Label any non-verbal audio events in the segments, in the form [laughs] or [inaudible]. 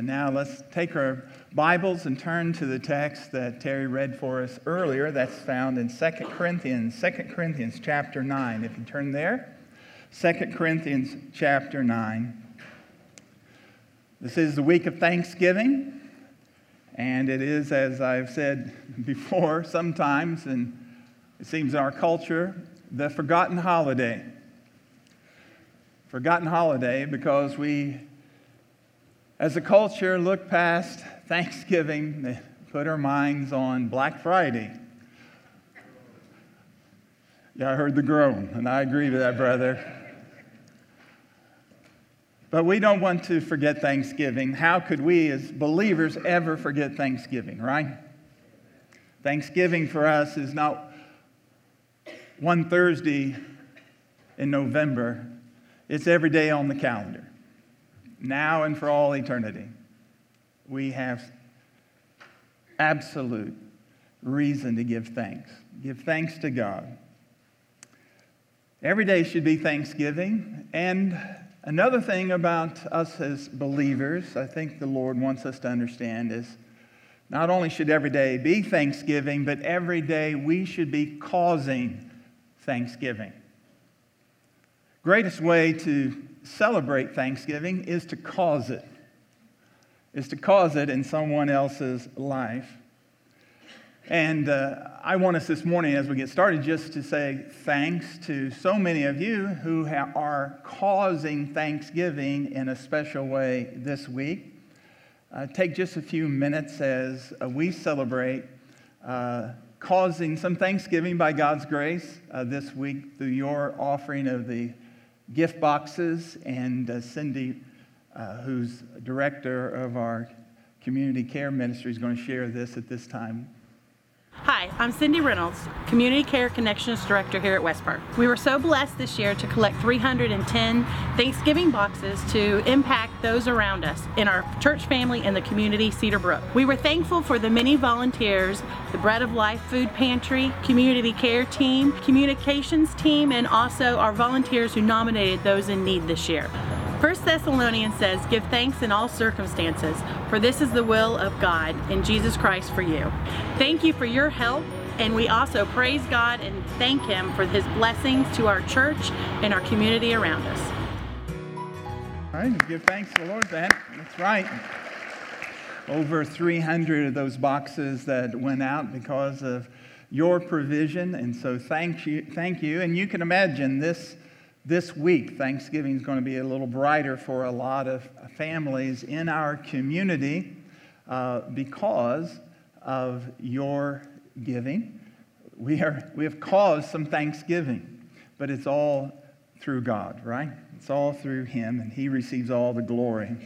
And now let's take our Bibles and turn to the text that Terry read for us earlier. That's found in 2 Corinthians, 2 Corinthians chapter 9. If you turn there, 2 Corinthians chapter 9. This is the week of Thanksgiving, and it is, as I've said [laughs] before, sometimes, and it seems in our culture, the forgotten holiday. Forgotten holiday because we as a culture, look past Thanksgiving, they put our minds on Black Friday. Yeah, I heard the groan, and I agree with that, brother. But we don't want to forget Thanksgiving. How could we as believers ever forget Thanksgiving, right? Thanksgiving for us is not one Thursday in November, it's every day on the calendar now and for all eternity. We have absolute reason to give thanks. Give thanks to God. Every day should be Thanksgiving. And another thing about us as believers, I think the Lord wants us to understand is not only should every day be Thanksgiving, but every day we should be causing Thanksgiving. Greatest way to celebrate Thanksgiving is to cause it, is to cause it in someone else's life. And uh, I want us this morning, as we get started, just to say thanks to so many of you who ha- are causing Thanksgiving in a special way this week. Uh, take just a few minutes as uh, we celebrate uh, causing some Thanksgiving by God's grace uh, this week through your offering of the gift boxes, and uh, Cindy, uh, who's director of our community care ministry, is going to share this at this time. Hi, I'm Cindy Reynolds, Community Care Connections Director here at West Park. We were so blessed this year to collect 310 Thanksgiving boxes to impact those around us in our church family and the community Cedar Brook. We were thankful for the many volunteers, the Bread of Life Food Pantry, Community Care Team, Communications Team, and also our volunteers who nominated those in need this year. 1 Thessalonians says, Give thanks in all circumstances, for this is the will of God in Jesus Christ for you. Thank you for your help, and we also praise God and thank Him for His blessings to our church and our community around us. All right, give thanks to the Lord then. That's right. Over 300 of those boxes that went out because of your provision, and so thank you, thank you. And you can imagine this this week, Thanksgiving is going to be a little brighter for a lot of families in our community uh, because of your giving. We, are, we have caused some Thanksgiving, but it's all through God, right? It's all through Him, and He receives all the glory.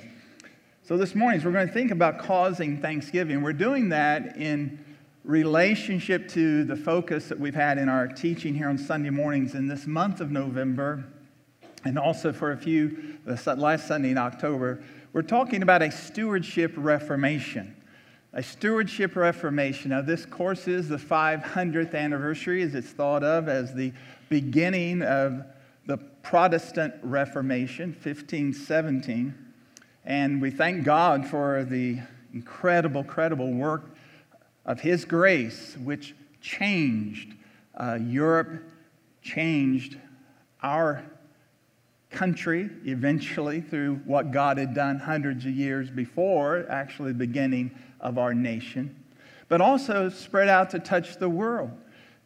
So this morning, we're going to think about causing Thanksgiving. We're doing that in relationship to the focus that we've had in our teaching here on Sunday mornings in this month of November, and also for a few, the last Sunday in October, we're talking about a stewardship reformation. A stewardship reformation. Now, this course is the 500th anniversary, as it's thought of as the beginning of the Protestant Reformation, 1517. And we thank God for the incredible, credible work of His grace, which changed uh, Europe, changed our country eventually through what God had done hundreds of years before, actually, the beginning of our nation, but also spread out to touch the world,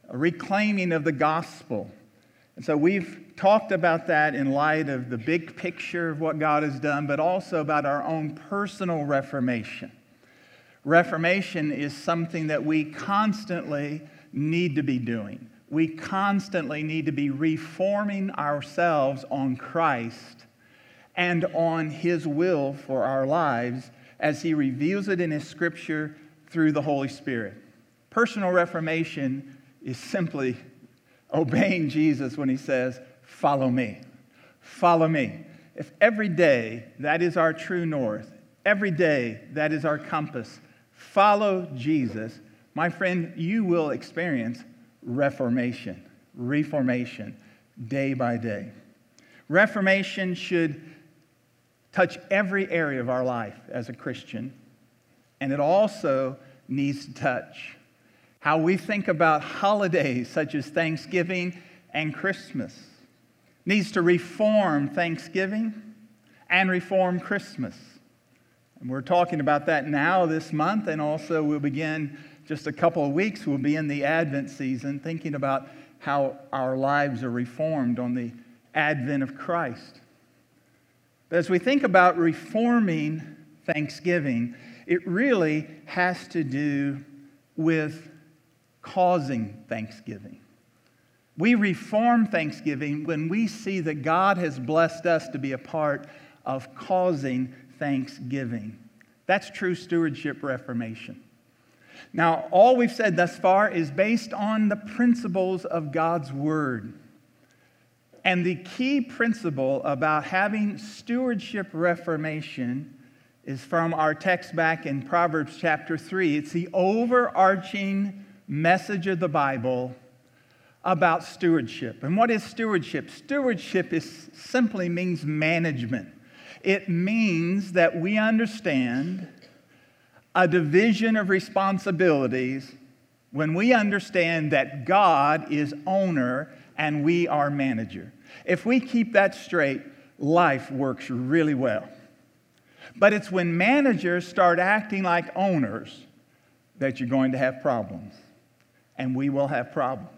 a reclaiming of the gospel. And so we've talked about that in light of the big picture of what God has done, but also about our own personal reformation. Reformation is something that we constantly need to be doing. We constantly need to be reforming ourselves on Christ and on His will for our lives as He reveals it in His scripture through the Holy Spirit. Personal reformation is simply obeying Jesus when He says, Follow me. Follow me. If every day that is our true north, every day that is our compass, follow Jesus, my friend, you will experience reformation, reformation, day by day. Reformation should touch every area of our life as a Christian. And it also needs to touch how we think about holidays such as Thanksgiving and Christmas. Needs to reform Thanksgiving and reform Christmas. And we're talking about that now this month, and also we'll begin just a couple of weeks, we'll be in the Advent season thinking about how our lives are reformed on the advent of Christ. But as we think about reforming Thanksgiving, it really has to do with causing Thanksgiving. We reform Thanksgiving when we see that God has blessed us to be a part of causing Thanksgiving. That's true stewardship reformation. Now, all we've said thus far is based on the principles of God's Word. And the key principle about having stewardship reformation is from our text back in Proverbs chapter 3. It's the overarching message of the Bible about stewardship. And what is stewardship? Stewardship is simply means management. It means that we understand a division of responsibilities when we understand that God is owner and we are manager. If we keep that straight, life works really well. But it's when managers start acting like owners that you're going to have problems. And we will have problems.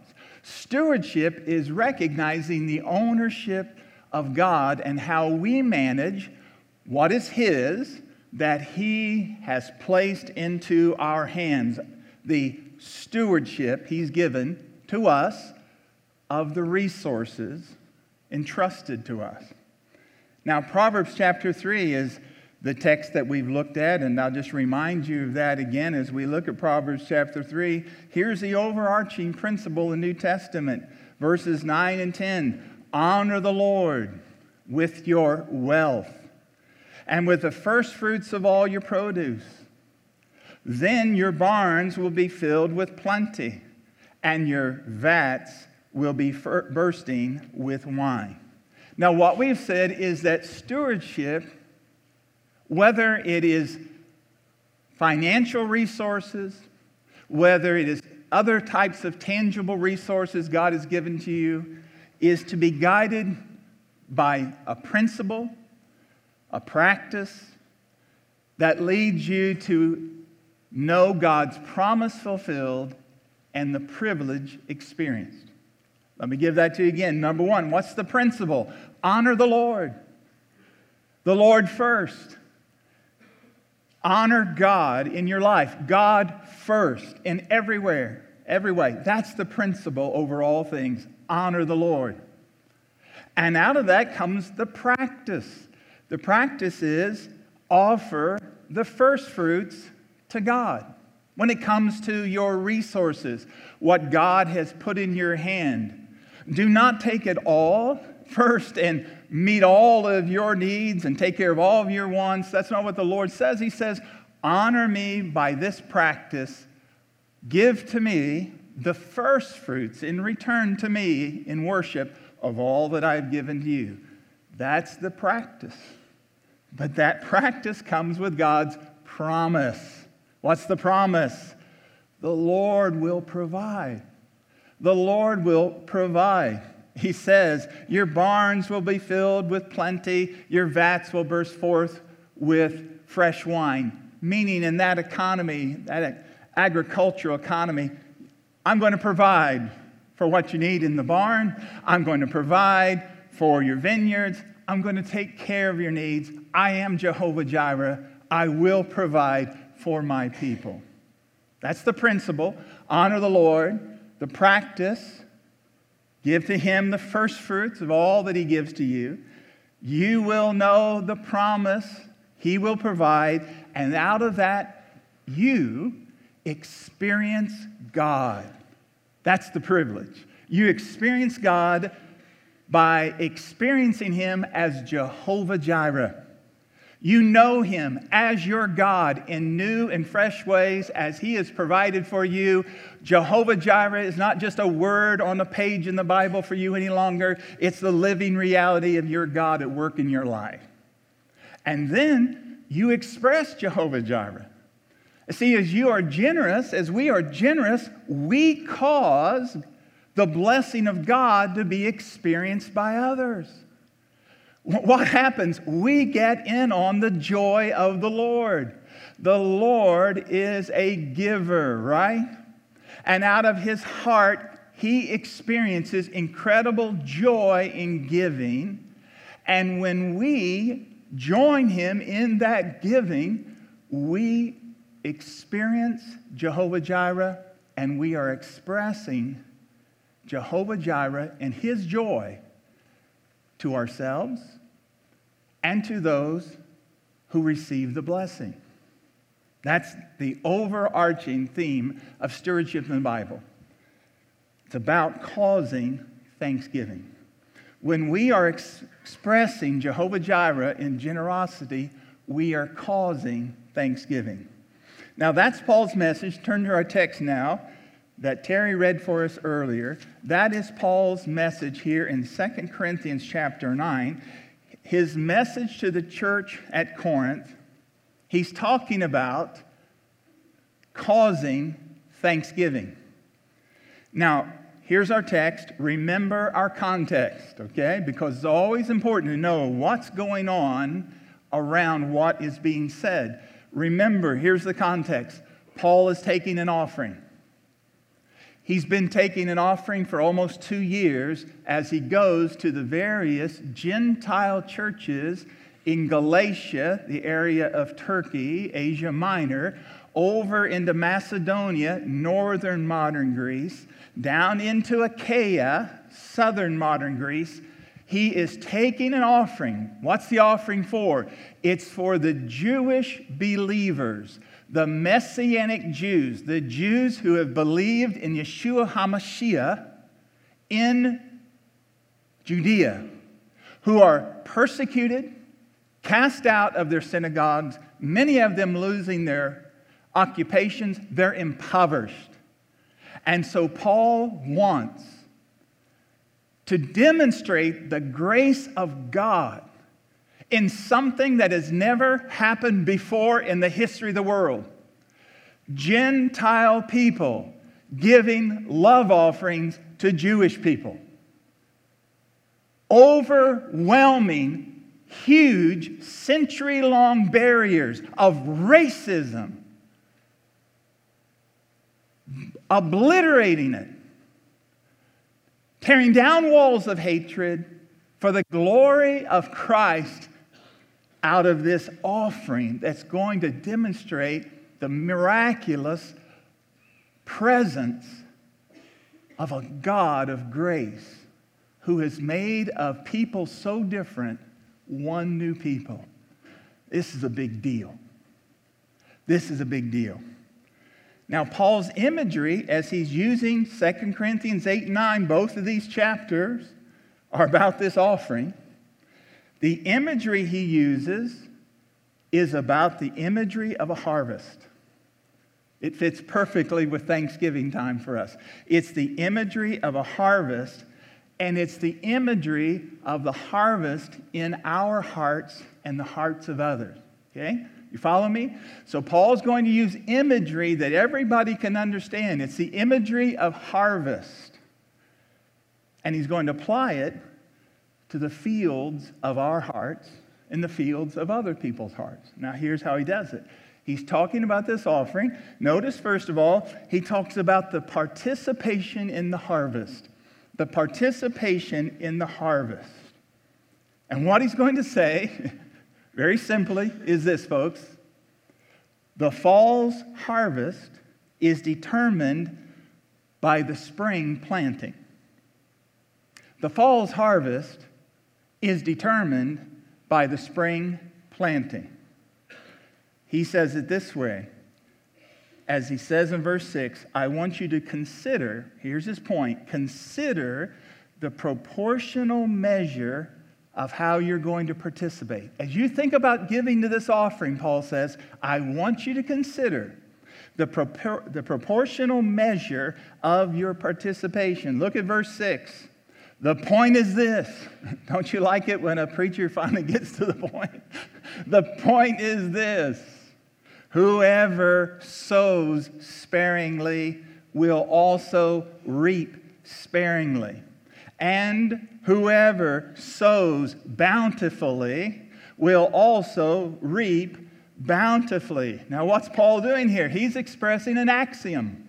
Stewardship is recognizing the ownership of God and how we manage what is His that He has placed into our hands. The stewardship He's given to us of the resources entrusted to us. Now, Proverbs chapter 3 is the text that we've looked at, and I'll just remind you of that again as we look at Proverbs chapter 3. Here's the overarching principle in the New Testament verses 9 and 10 Honor the Lord with your wealth and with the first fruits of all your produce. Then your barns will be filled with plenty, and your vats will be bursting with wine. Now, what we've said is that stewardship whether it is financial resources, whether it is other types of tangible resources God has given to you, is to be guided by a principle, a practice that leads you to know God's promise fulfilled and the privilege experienced. Let me give that to you again. Number one, what's the principle? Honor the Lord. The Lord first. Honor God in your life. God first in everywhere, every way. That's the principle over all things. Honor the Lord. And out of that comes the practice. The practice is offer the first fruits to God. When it comes to your resources, what God has put in your hand, do not take it all first and meet all of your needs and take care of all of your wants. That's not what the Lord says. He says, Honor me by this practice. Give to me the first fruits in return to me in worship of all that I've given to you. That's the practice. But that practice comes with God's promise. What's the promise? The Lord will provide. The Lord will provide. He says, Your barns will be filled with plenty, your vats will burst forth with fresh wine. Meaning, in that economy, that agricultural economy, I'm going to provide for what you need in the barn, I'm going to provide for your vineyards, I'm going to take care of your needs. I am Jehovah Jireh. I will provide for my people. That's the principle. Honor the Lord. The practice Give to him the first fruits of all that he gives to you. You will know the promise he will provide, and out of that, you experience God. That's the privilege. You experience God by experiencing him as Jehovah Jireh. You know him as your God in new and fresh ways as he has provided for you. Jehovah Jireh is not just a word on a page in the Bible for you any longer, it's the living reality of your God at work in your life. And then you express Jehovah Jireh. See, as you are generous, as we are generous, we cause the blessing of God to be experienced by others. What happens? We get in on the joy of the Lord. The Lord is a giver, right? And out of his heart, he experiences incredible joy in giving. And when we join him in that giving, we experience Jehovah Jireh and we are expressing Jehovah Jireh and his joy to ourselves and to those who receive the blessing. That's the overarching theme of stewardship in the Bible. It's about causing thanksgiving. When we are ex- expressing Jehovah Jireh in generosity, we are causing thanksgiving. Now, that's Paul's message. Turn to our text now that Terry read for us earlier. That is Paul's message here in 2 Corinthians chapter 9. His message to the church at Corinth, he's talking about causing thanksgiving. Now, here's our text. Remember our context, okay? Because it's always important to know what's going on around what is being said. Remember, here's the context Paul is taking an offering. He's been taking an offering for almost two years as he goes to the various Gentile churches in Galatia, the area of Turkey, Asia Minor, over into Macedonia, northern modern Greece, down into Achaia, southern modern Greece. He is taking an offering. What's the offering for? It's for the Jewish believers the Messianic Jews, the Jews who have believed in Yeshua HaMashiach in Judea, who are persecuted, cast out of their synagogues, many of them losing their occupations, they're impoverished. And so Paul wants to demonstrate the grace of God in something that has never happened before in the history of the world. Gentile people giving love offerings to Jewish people. Overwhelming, huge, century long barriers of racism, obliterating it, tearing down walls of hatred for the glory of Christ out of this offering that's going to demonstrate the miraculous presence of a God of grace who has made of people so different one new people. This is a big deal. This is a big deal. Now, Paul's imagery, as he's using 2 Corinthians 8 and 9, both of these chapters are about this offering. The imagery he uses is about the imagery of a harvest. It fits perfectly with Thanksgiving time for us. It's the imagery of a harvest, and it's the imagery of the harvest in our hearts and the hearts of others. Okay? You follow me? So, Paul's going to use imagery that everybody can understand. It's the imagery of harvest. And he's going to apply it to the fields of our hearts and the fields of other people's hearts. Now, here's how he does it. He's talking about this offering. Notice, first of all, he talks about the participation in the harvest. The participation in the harvest. And what he's going to say, [laughs] very simply, is this, folks. The fall's harvest is determined by the spring planting. The fall's harvest is determined by the spring planting. He says it this way. As he says in verse 6, I want you to consider, here's his point, consider the proportional measure of how you're going to participate. As you think about giving to this offering, Paul says, I want you to consider the, propor- the proportional measure of your participation. Look at verse 6. The point is this. [laughs] Don't you like it when a preacher [laughs] finally gets to the point? [laughs] the point is this whoever sows sparingly will also reap sparingly. And whoever sows bountifully will also reap bountifully. Now, what's Paul doing here? He's expressing an axiom.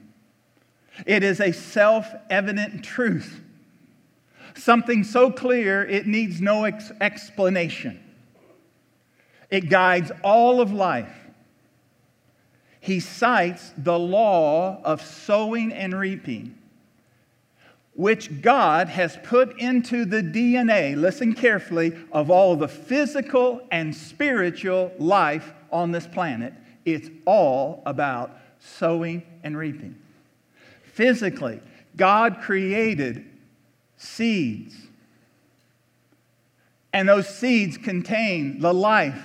It is a self evident truth, something so clear it needs no ex- explanation. It guides all of life. He cites the law of sowing and reaping which God has put into the DNA, listen carefully, of all the physical and spiritual life on this planet. It's all about sowing and reaping. Physically, God created seeds. And those seeds contain the life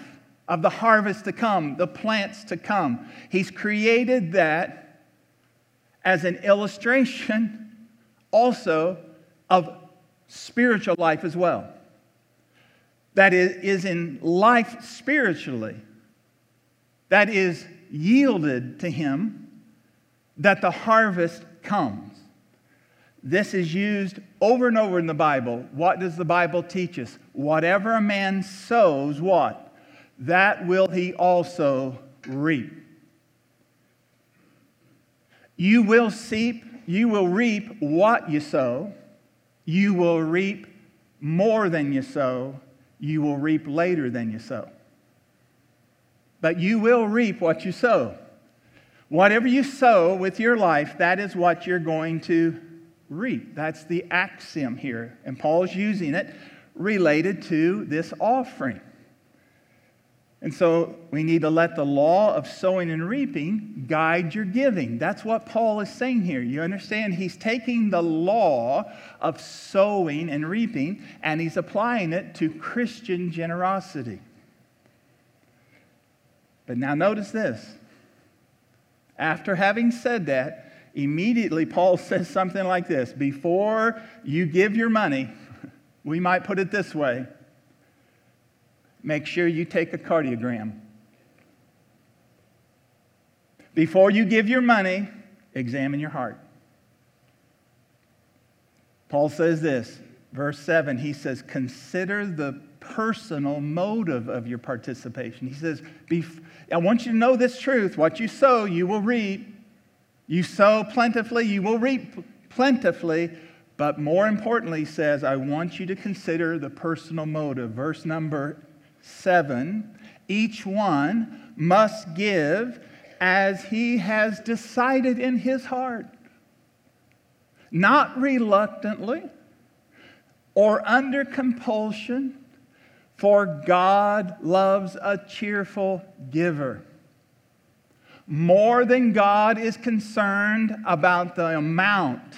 of the harvest to come, the plants to come. He's created that as an illustration also of spiritual life as well. That is, in life spiritually, that is yielded to Him, that the harvest comes. This is used over and over in the Bible. What does the Bible teach us? Whatever a man sows, what? That will he also reap. You will seep you will reap what you sow. You will reap more than you sow. You will reap later than you sow. But you will reap what you sow. Whatever you sow with your life, that is what you're going to reap. That's the axiom here. And Paul's using it related to this offering. And so we need to let the law of sowing and reaping guide your giving. That's what Paul is saying here. You understand? He's taking the law of sowing and reaping and he's applying it to Christian generosity. But now notice this. After having said that, immediately Paul [laughs] says something like this Before you give your money, [laughs] we might put it this way make sure you take a cardiogram. Before you give your money, examine your heart. Paul says this, verse 7, he says, Consider the personal motive of your participation. He says, I want you to know this truth. What you sow, you will reap. You sow plentifully, you will reap plentifully. But more importantly, he says, I want you to consider the personal motive. Verse number 7 each one must give as he has decided in his heart, not reluctantly or under compulsion, for God loves a cheerful giver. More than God is concerned about the amount.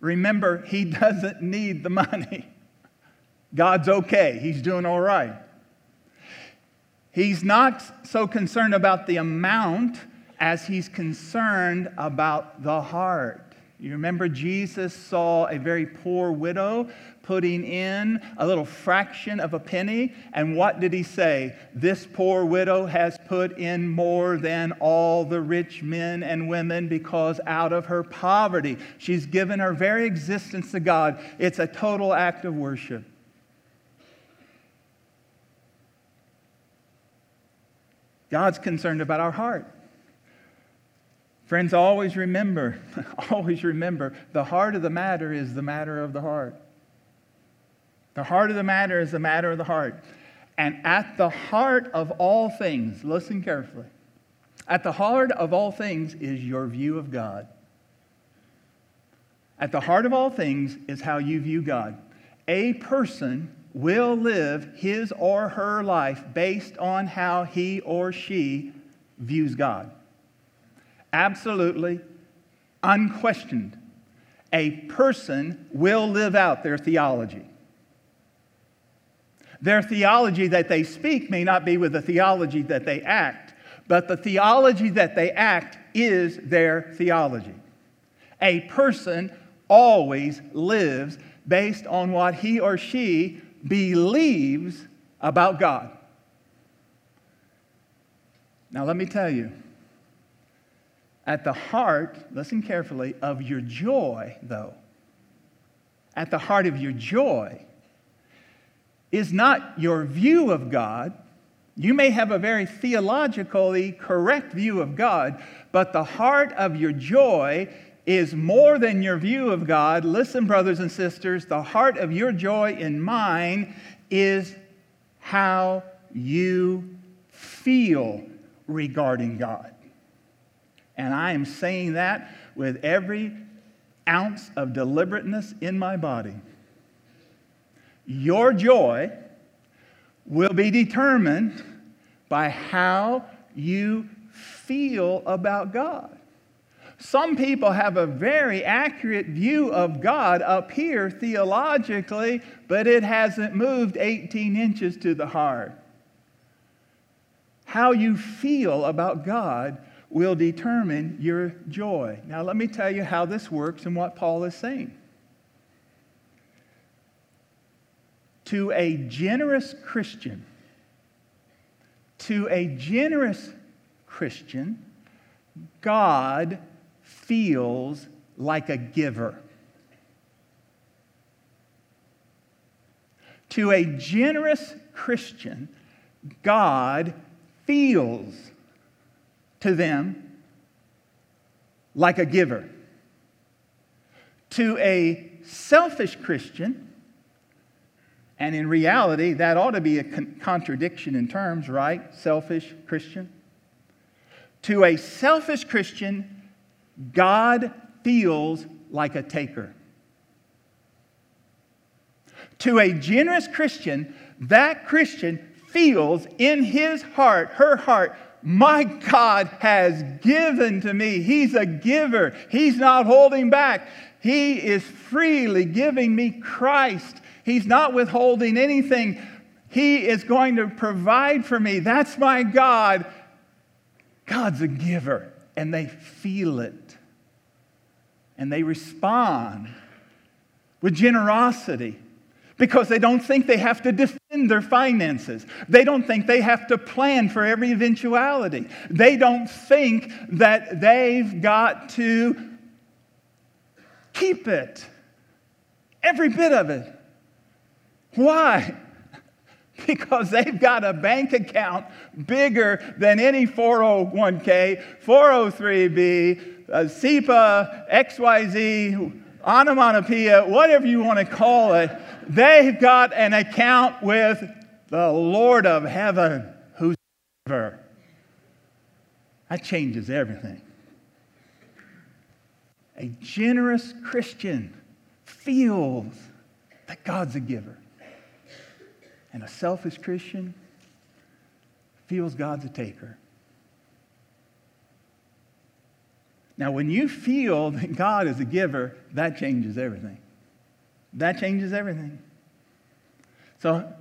Remember, he [laughs] doesn't need the money. God's okay, he's doing all right. He's not so concerned about the amount as he's concerned about the heart. You remember Jesus saw a very poor widow putting in a little fraction of a penny, and what did he say? This poor widow has put in more than all the rich men and women because out of her poverty, she's given her very existence to God. It's a total act of worship. God's concerned about our heart. Friends, always remember, [laughs] always remember, the heart of the matter is the matter of the heart. The heart of the matter is the matter of the heart. And at the heart of all things, listen carefully, at the heart of all things is your view of God. At the heart of all things is how you view God. A person will live his or her life based on how he or she views God. Absolutely, unquestioned. A person will live out their theology. Their theology that they speak may not be with the theology that they act, but the theology that they act is their theology. A person always lives based on what he or she believes about God. Now, let me tell you, at the heart, listen carefully, of your joy, though, at the heart of your joy is not your view of God. You may have a very theologically correct view of God, but the heart of your joy is more than your view of God. Listen, brothers and sisters, the heart of your joy and mine is how you feel regarding God. And I am saying that with every ounce of deliberateness in my body. Your joy will be determined by how you feel about God. Some people have a very accurate view of God up here theologically, but it hasn't moved 18 inches to the heart. How you feel about God will determine your joy. Now, let me tell you how this works and what Paul is saying. To a generous Christian, to a generous Christian, God feels like a giver. To a generous Christian, God feels to them like a giver. To a selfish Christian, and in reality, that ought to be a con- contradiction in terms, right? Selfish Christian. To a selfish Christian, God feels like a taker. To a generous Christian, that Christian feels in his heart, her heart, my God has given to me. He's a giver. He's not holding back. He is freely giving me Christ. He's not withholding anything. He is going to provide for me. That's my God. God's a giver, and they feel it. And they respond with generosity because they don't think they have to defend their finances. They don't think they have to plan for every eventuality. They don't think that they've got to keep it, every bit of it. Why? [laughs] Because they've got a bank account bigger than any 401k, 403b, a SEPA, XYZ, onomatopoeia, whatever you want to call it, they've got an account with the Lord of heaven who's ever. That changes everything. A generous Christian feels that God's a giver. And a selfish Christian feels God's a taker. Now, when you feel [laughs] that God is a giver, that changes everything. That changes everything. So,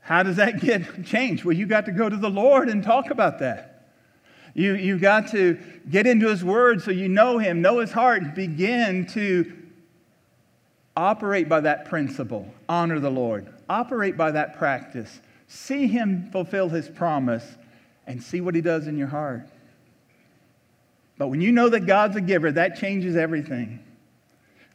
how does that get [laughs] changed? Well, you got to go to the Lord and talk about that. You, you got to get into His Word so you know Him, know His heart, and begin to operate by that principle. Honor the Lord. Operate by that practice. See Him fulfill His promise and see what He does in your heart. But when you know that God's a giver, that changes everything.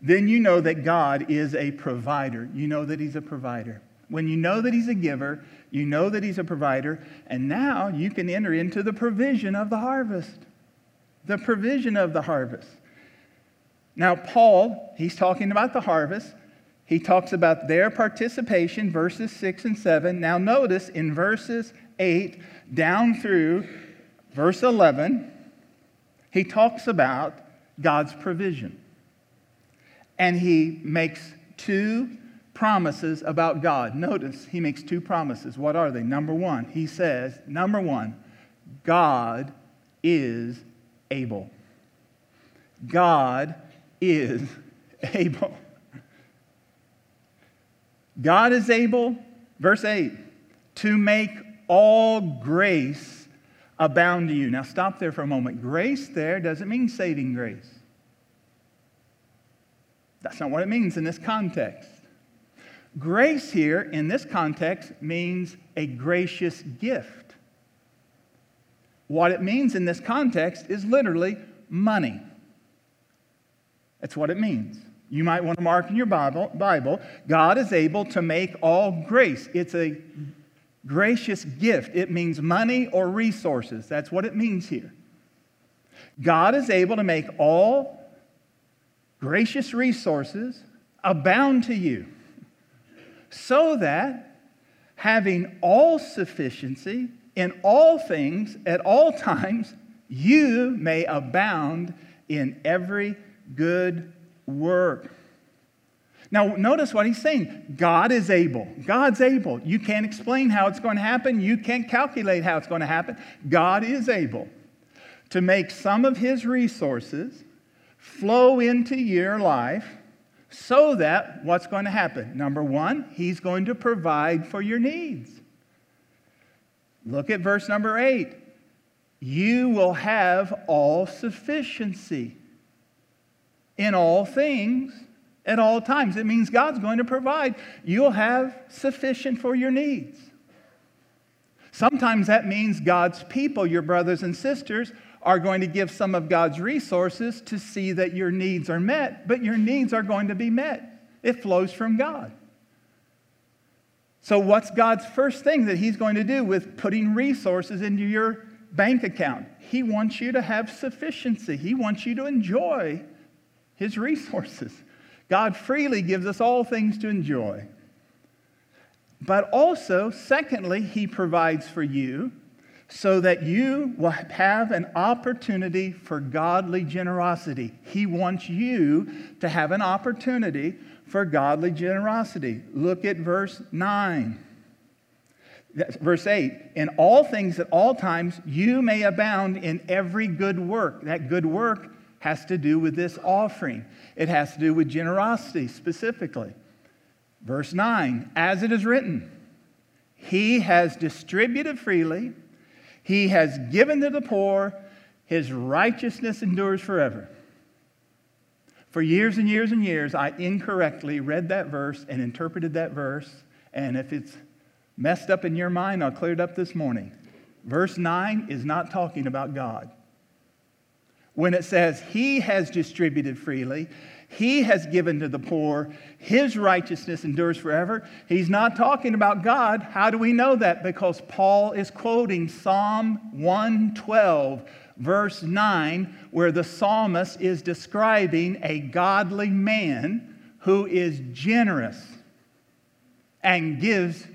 Then you know that God is a provider. You know that He's a provider. When you know that He's a giver, you know that He's a provider, and now you can enter into the provision of the harvest. The provision of the harvest. Now, Paul, he's talking about the harvest. He talks about their participation, verses 6 and 7. Now, notice in verses 8 down through verse 11, he talks about God's provision. And he makes two promises about God. Notice he makes two promises. What are they? Number one, he says, number one, God is able. God is [laughs] able. God is able, verse 8, to make all grace abound to you. Now, stop there for a moment. Grace there doesn't mean saving grace. That's not what it means in this context. Grace here in this context means a gracious gift. what it means in this context is literally money. That's what it means. You might want to mark in your Bible, Bible God is able to make all grace. It's a gracious gift. It means money or resources. That's what it means here. God is able to make all gracious resources abound to you, so that having all sufficiency in all things at all times, you may abound in every good work. Now, notice what he's saying. God is able. God's able. You can't explain how it's going to happen. You can't calculate how it's going to happen. God is able to make some of his resources flow into your life so that what's going to happen? Number one, he's going to provide for your needs. Look at verse number eight. You will have all sufficiency in all things at all times. It means God's going to provide. You'll have sufficient for your needs. Sometimes that means God's people, your brothers and sisters, are going to give some of God's resources to see that your needs are met, but your needs are going to be met. It flows from God. So, what's God's first thing that He's going to do with putting resources into your bank account? He wants you to have sufficiency, He wants you to enjoy his resources. God freely gives us all things to enjoy. But also, secondly, He provides for you so that you will have an opportunity for godly generosity. He wants you to have an opportunity for godly generosity. Look at verse 9. Verse 8, in all things at all times, you may abound in every good work. That good work has to do with this offering, it has to do with generosity specifically. Verse 9, as it is written, He has distributed freely, He has given to the poor, His righteousness endures forever. For years and years and years, I incorrectly read that verse and interpreted that verse. And if it's messed up in your mind, I'll clear it up this morning. Verse 9 is not talking about God when it says he has distributed freely, he has given to the poor, his righteousness endures forever. He's not talking about God. How do we know that? Because Paul is quoting Psalm 112, verse 9, where the psalmist is describing a godly man who is generous and gives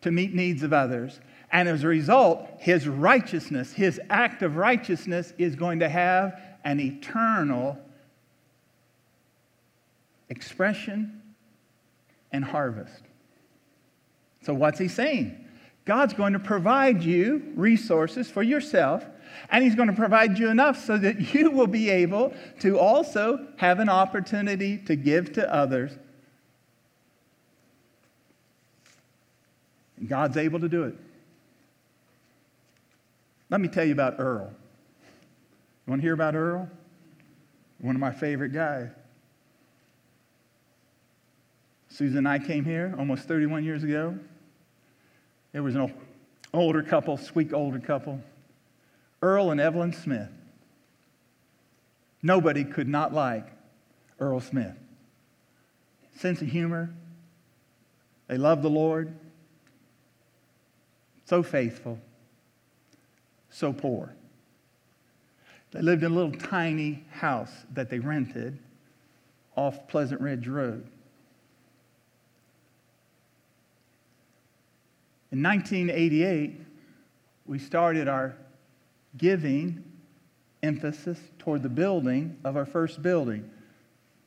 to meet needs of others. And as a result, his righteousness, his act of righteousness, is going to have an eternal expression and harvest. So, what's he saying? God's going to provide you resources for yourself, and he's going to provide you enough so that [laughs] you will be able to also have an opportunity to give to others. God's able to do it. Let me tell you about Earl. You want to hear about Earl? One of my favorite guys. Susan and I came here almost 31 years ago. There was an older couple, sweet older couple, Earl and Evelyn Smith. Nobody could not like Earl Smith. Sense of humor. They love the Lord. So faithful so poor. They lived in a little tiny house that they rented off Pleasant Ridge Road. In 1988, we started our giving emphasis toward the building of our first building.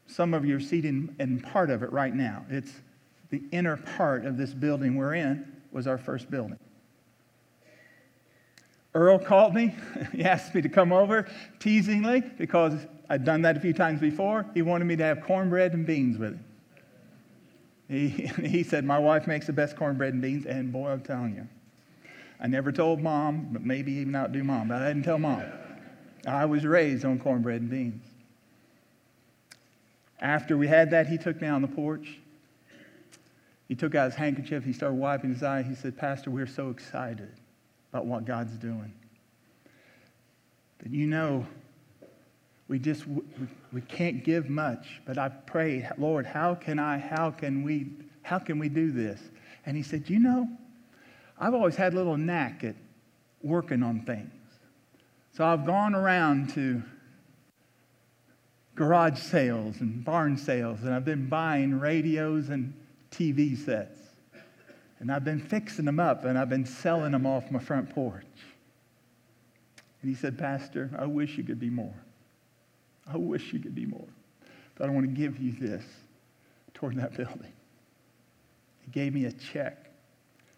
Some of you are seated in part of it right now. It's the inner part of this building we're in was our first building. Earl called me. [laughs] he asked me to come over teasingly because I'd done that a few times before. He wanted me to have cornbread and beans with him. He, [laughs] he said, My wife makes the best cornbread and beans, and boy, I'm telling you. I never told mom, but maybe even outdo mom, but I didn't tell mom. I was raised on cornbread and beans. After we had that, he took me on the porch. He took out his handkerchief. He started wiping his eye. He said, Pastor, we're so excited about what God's doing. that you know we just we, we can't give much, but I pray, Lord, how can I, how can we, how can we do this? And he said, You know, I've always had a little knack at working on things. So I've gone around to garage sales and barn sales, and I've been buying radios and TV sets. And I've been fixing them up, and I've been selling them off my front porch. And he said, Pastor, I wish you could be more. I wish you could be more. But I want to give you this toward that building. He gave me a check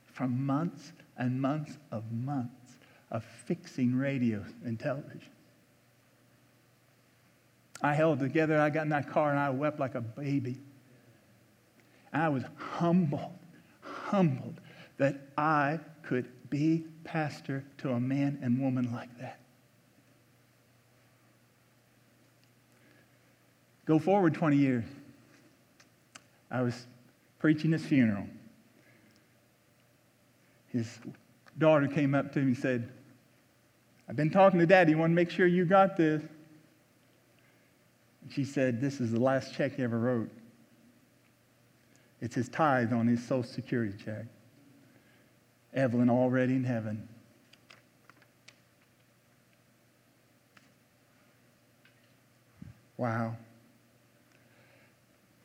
from months and months of months of fixing radio and television. I held together, I got in that car and I wept like a baby. And I was humbled, humbled that I could be pastor to a man and woman like that. Go forward 20 years. I was preaching his funeral. His daughter came up to me and said, I've been talking to Daddy. Want to make sure you got this? She said, This is the last check he ever wrote. It's his tithe on his Social Security check. Evelyn already in heaven. Wow.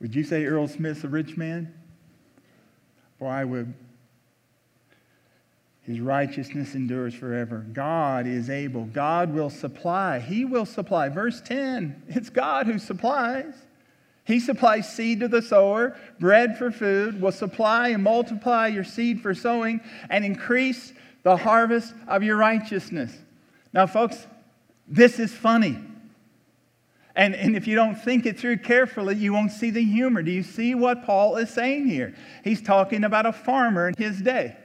Would you say Earl Smith's a rich man? Boy, I would. His righteousness endures forever. God is able. God will supply. He will supply. Verse 10 it's God who supplies. He supplies seed to the sower, bread for food, will supply and multiply your seed for sowing, and increase the harvest of your righteousness. Now, folks, this is funny. And, and if you don't think it through carefully, you won't see the humor. Do you see what Paul is saying here? He's talking about a farmer in his day.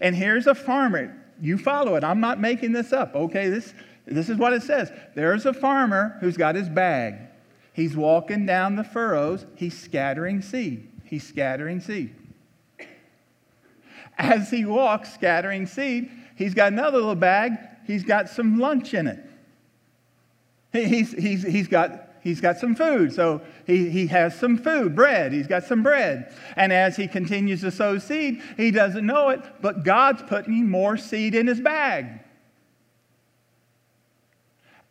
And here's a farmer. You follow it. I'm not making this up. Okay, this, this is what it says. There's a farmer who's got his bag. He's walking down the furrows. He's scattering seed. He's scattering seed. As he walks scattering seed, he's got another little bag. He's got some lunch in it. He's, he's, he's got he's got some food. So he, he has some food, bread. He's got some bread. And as he continues to sow seed, he doesn't know it, but God's putting more seed in his bag.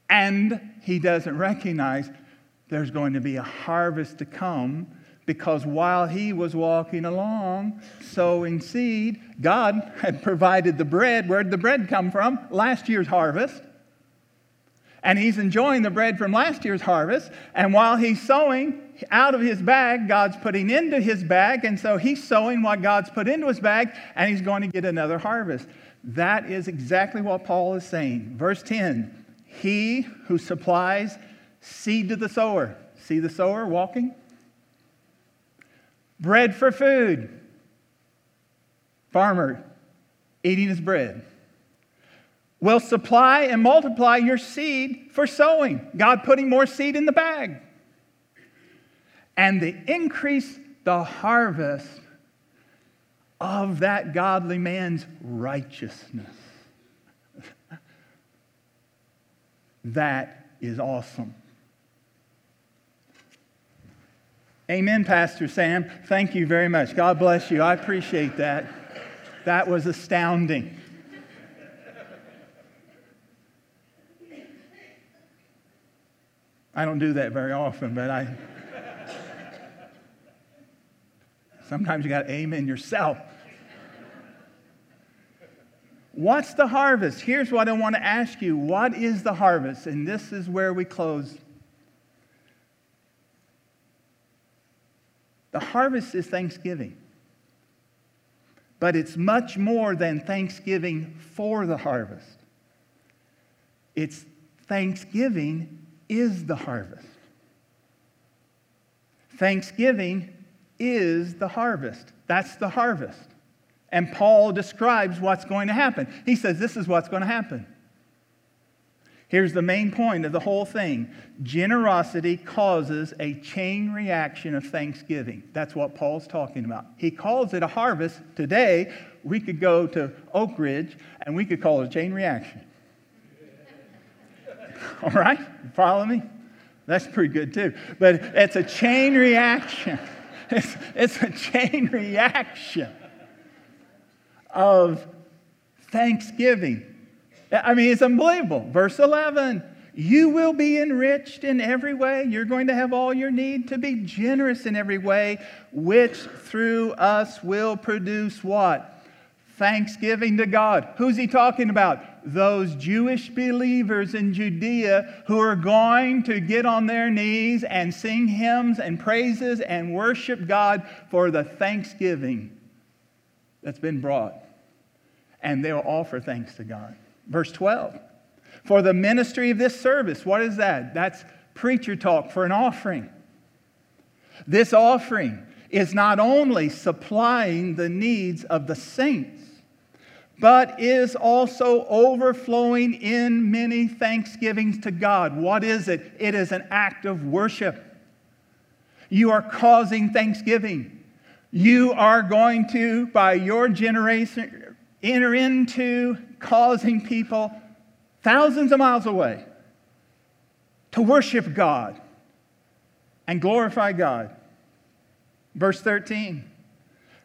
And he doesn't recognize there's going to be a harvest to come because while he was walking along sowing seed, God [laughs] had provided the bread. Where did the bread come from? Last year's harvest and he's enjoying the bread from last year's harvest. And while he's sowing out of his bag, God's putting into his bag. And so he's sowing what God's put into his bag, and he's going to get another harvest. That is exactly what Paul is saying. Verse 10 He who supplies seed to the sower. See the sower walking? Bread for food. Farmer eating his bread will supply and multiply your seed for sowing. God putting more seed in the bag. And they increase the harvest of that godly man's righteousness. [laughs] that is awesome. Amen, Pastor Sam. Thank you very much. God bless you. I appreciate that. That was astounding. I don't do that very often, but I. Sometimes you got to amen yourself. What's the harvest? Here's what I want to ask you What is the harvest? And this is where we close. The harvest is Thanksgiving. But it's much more than Thanksgiving for the harvest. It's Thanksgiving is the harvest. Thanksgiving is the harvest. That's the harvest. And Paul describes what's going to happen. He says, This is what's going to happen. Here's the main point of the whole thing generosity causes a chain reaction of thanksgiving. That's what Paul's talking about. He calls it a harvest. Today, we could go to Oak Ridge and we could call it a chain reaction. [laughs] All right? Follow me? That's pretty good too. But it's a chain reaction. [laughs] It's, it's a chain reaction of thanksgiving. I mean, it's unbelievable. Verse 11 you will be enriched in every way. You're going to have all your need to be generous in every way, which through us will produce what? Thanksgiving to God. Who's he talking about? Those Jewish believers in Judea who are going to get on their knees and sing hymns and praises and worship God for the thanksgiving that's been brought. And they'll offer thanks to God. Verse 12 For the ministry of this service, what is that? That's preacher talk for an offering. This offering is not only supplying the needs of the saints, but is also overflowing in many thanksgivings to God. What is it? It is an act of worship. You are causing thanksgiving. You are going to, by your generation, enter into causing people thousands of miles away to worship God and glorify God. Verse 13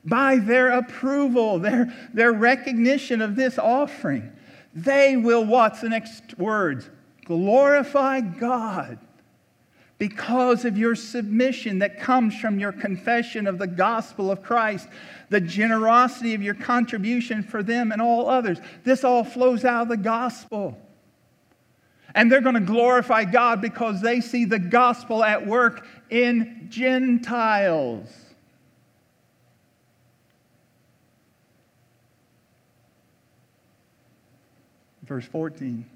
by their approval, their, their recognition of this offering, they will, what's the next words? Glorify God because of your submission that comes from your confession of the gospel of Christ, the generosity of your contribution for them and all others. This all flows out of the gospel. And they're going to glorify God because they see the gospel at work in Gentiles. Verse 14.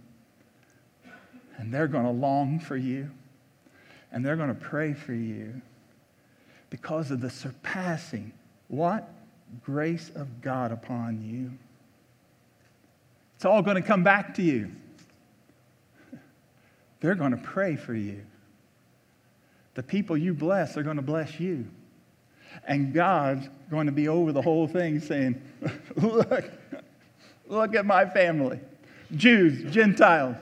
And they're going to long for you, and they're going to pray for you because of the surpassing what? Grace of God upon you. It's all going to come back to you. [laughs] They're going to pray for you. The people you bless are going to bless you. And God's going to be over the whole thing saying, [laughs] Look, look at my family. Jews, Gentiles.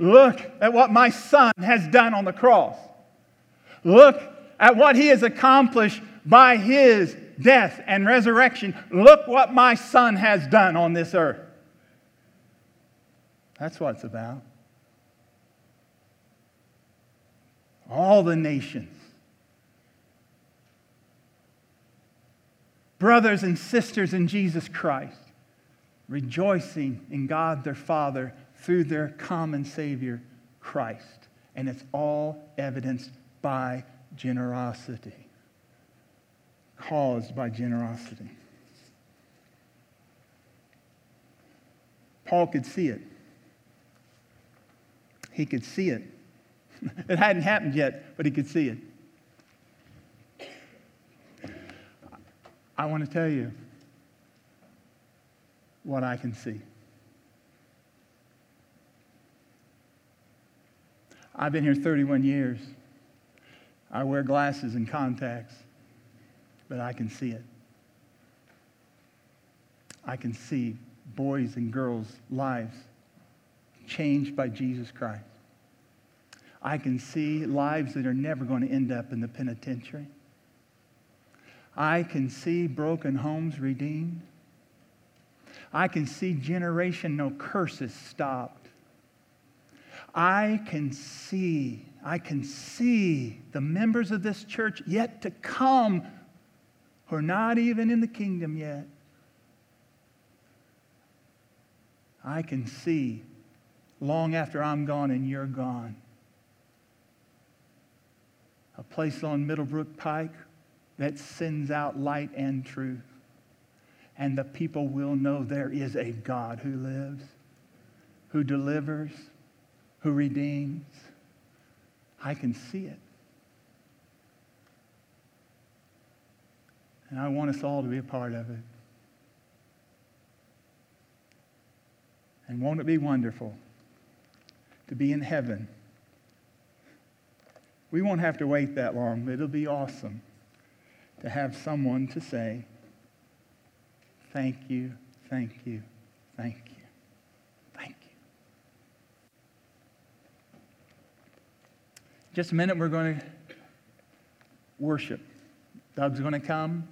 Look at what my son has done on the cross. Look at what he has accomplished by his death and resurrection. Look what my son has done on this earth. That's what it's about. All the nations. Brothers and sisters in Jesus Christ rejoicing in God their Father through their common Savior, Christ. And it's all evidenced by generosity, caused by generosity. Paul could see it. He could see it. [laughs] It hadn't happened yet, but he could see it. I want to tell you, what I can see. I've been here 31 years. I wear glasses and contacts, but I can see it. I can see boys and girls' lives changed by Jesus Christ. I can see lives that are never going to end up in the penitentiary. I can see broken homes redeemed. I can see generational curses stopped. I can see, I can see the members of this church yet to come who are not even in the kingdom yet. I can see long after I'm gone and you're gone. A place on Middlebrook Pike that sends out light and truth and the people will know there is a God who lives, who delivers, who redeems. I can see it. And I want us all to be a part of it. And won't it be wonderful to be in heaven? We won't have to wait that long, but it'll be awesome to have someone to say, Thank you, thank you. Just a minute, we're going to worship. Doug's going to come.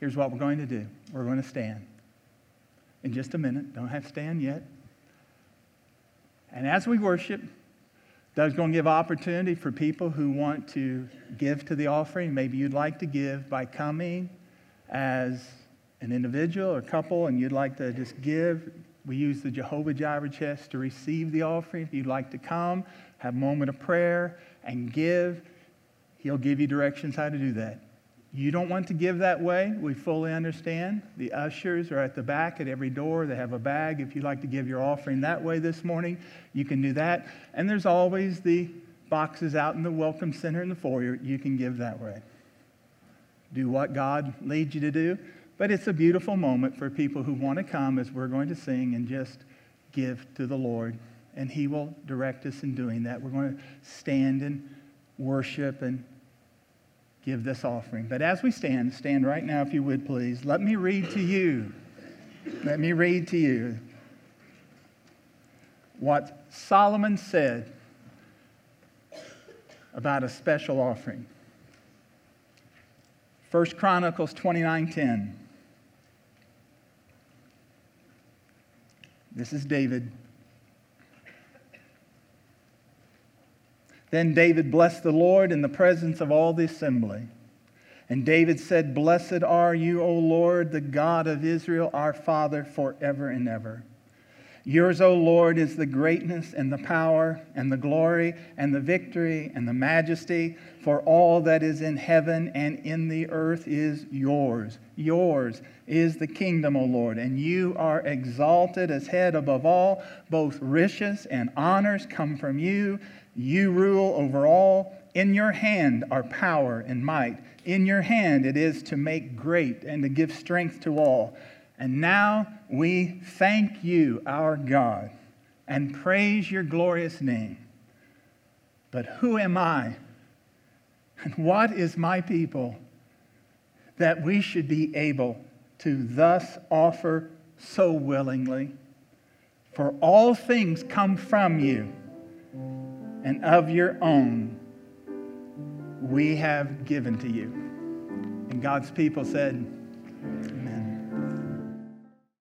Here's what we're going to do we're going to stand. In just a minute, don't have stand yet. And as we worship, Doug's going to give opportunity for people who want to give to the offering. Maybe you'd like to give by coming as an individual or couple and you'd like to just give. We use the Jehovah Jireh chest to receive the offering. If you'd like to come, have a moment of prayer and give, he'll give you directions how to do that. You don't want to give that way, we fully understand. The ushers are at the back at every door. They have a bag. If you'd like to give your offering that way this morning, you can do that. And there's always the boxes out in the Welcome Center in the foyer. You can give that way. Do what God leads you to do. But it's a beautiful moment for people who want to come as we're going to sing and just give to the Lord. And He will direct us in doing that. We're going to stand and worship and give this offering. But as we stand, stand right now, if you would please, let me read to you. Let me read to you what Solomon said about a special offering. 1 Chronicles 29:10. This is David. Then David blessed the Lord in the presence of all the assembly. And David said, Blessed are you, O Lord, the God of Israel, our Father, forever and ever. Yours, O Lord, is the greatness and the power and the glory and the victory and the majesty, for all that is in heaven and in the earth is yours. Yours is the kingdom, O Lord, and you are exalted as head above all. Both riches and honors come from you you rule over all. In your hand are power and might. In your hand it is to make great and to give strength to all. And now we thank you, our God, and praise your glorious name. But who am I? And what is my people that we should be able to thus offer so willingly? For all things come from you and of your own we have given to you. And God's people said,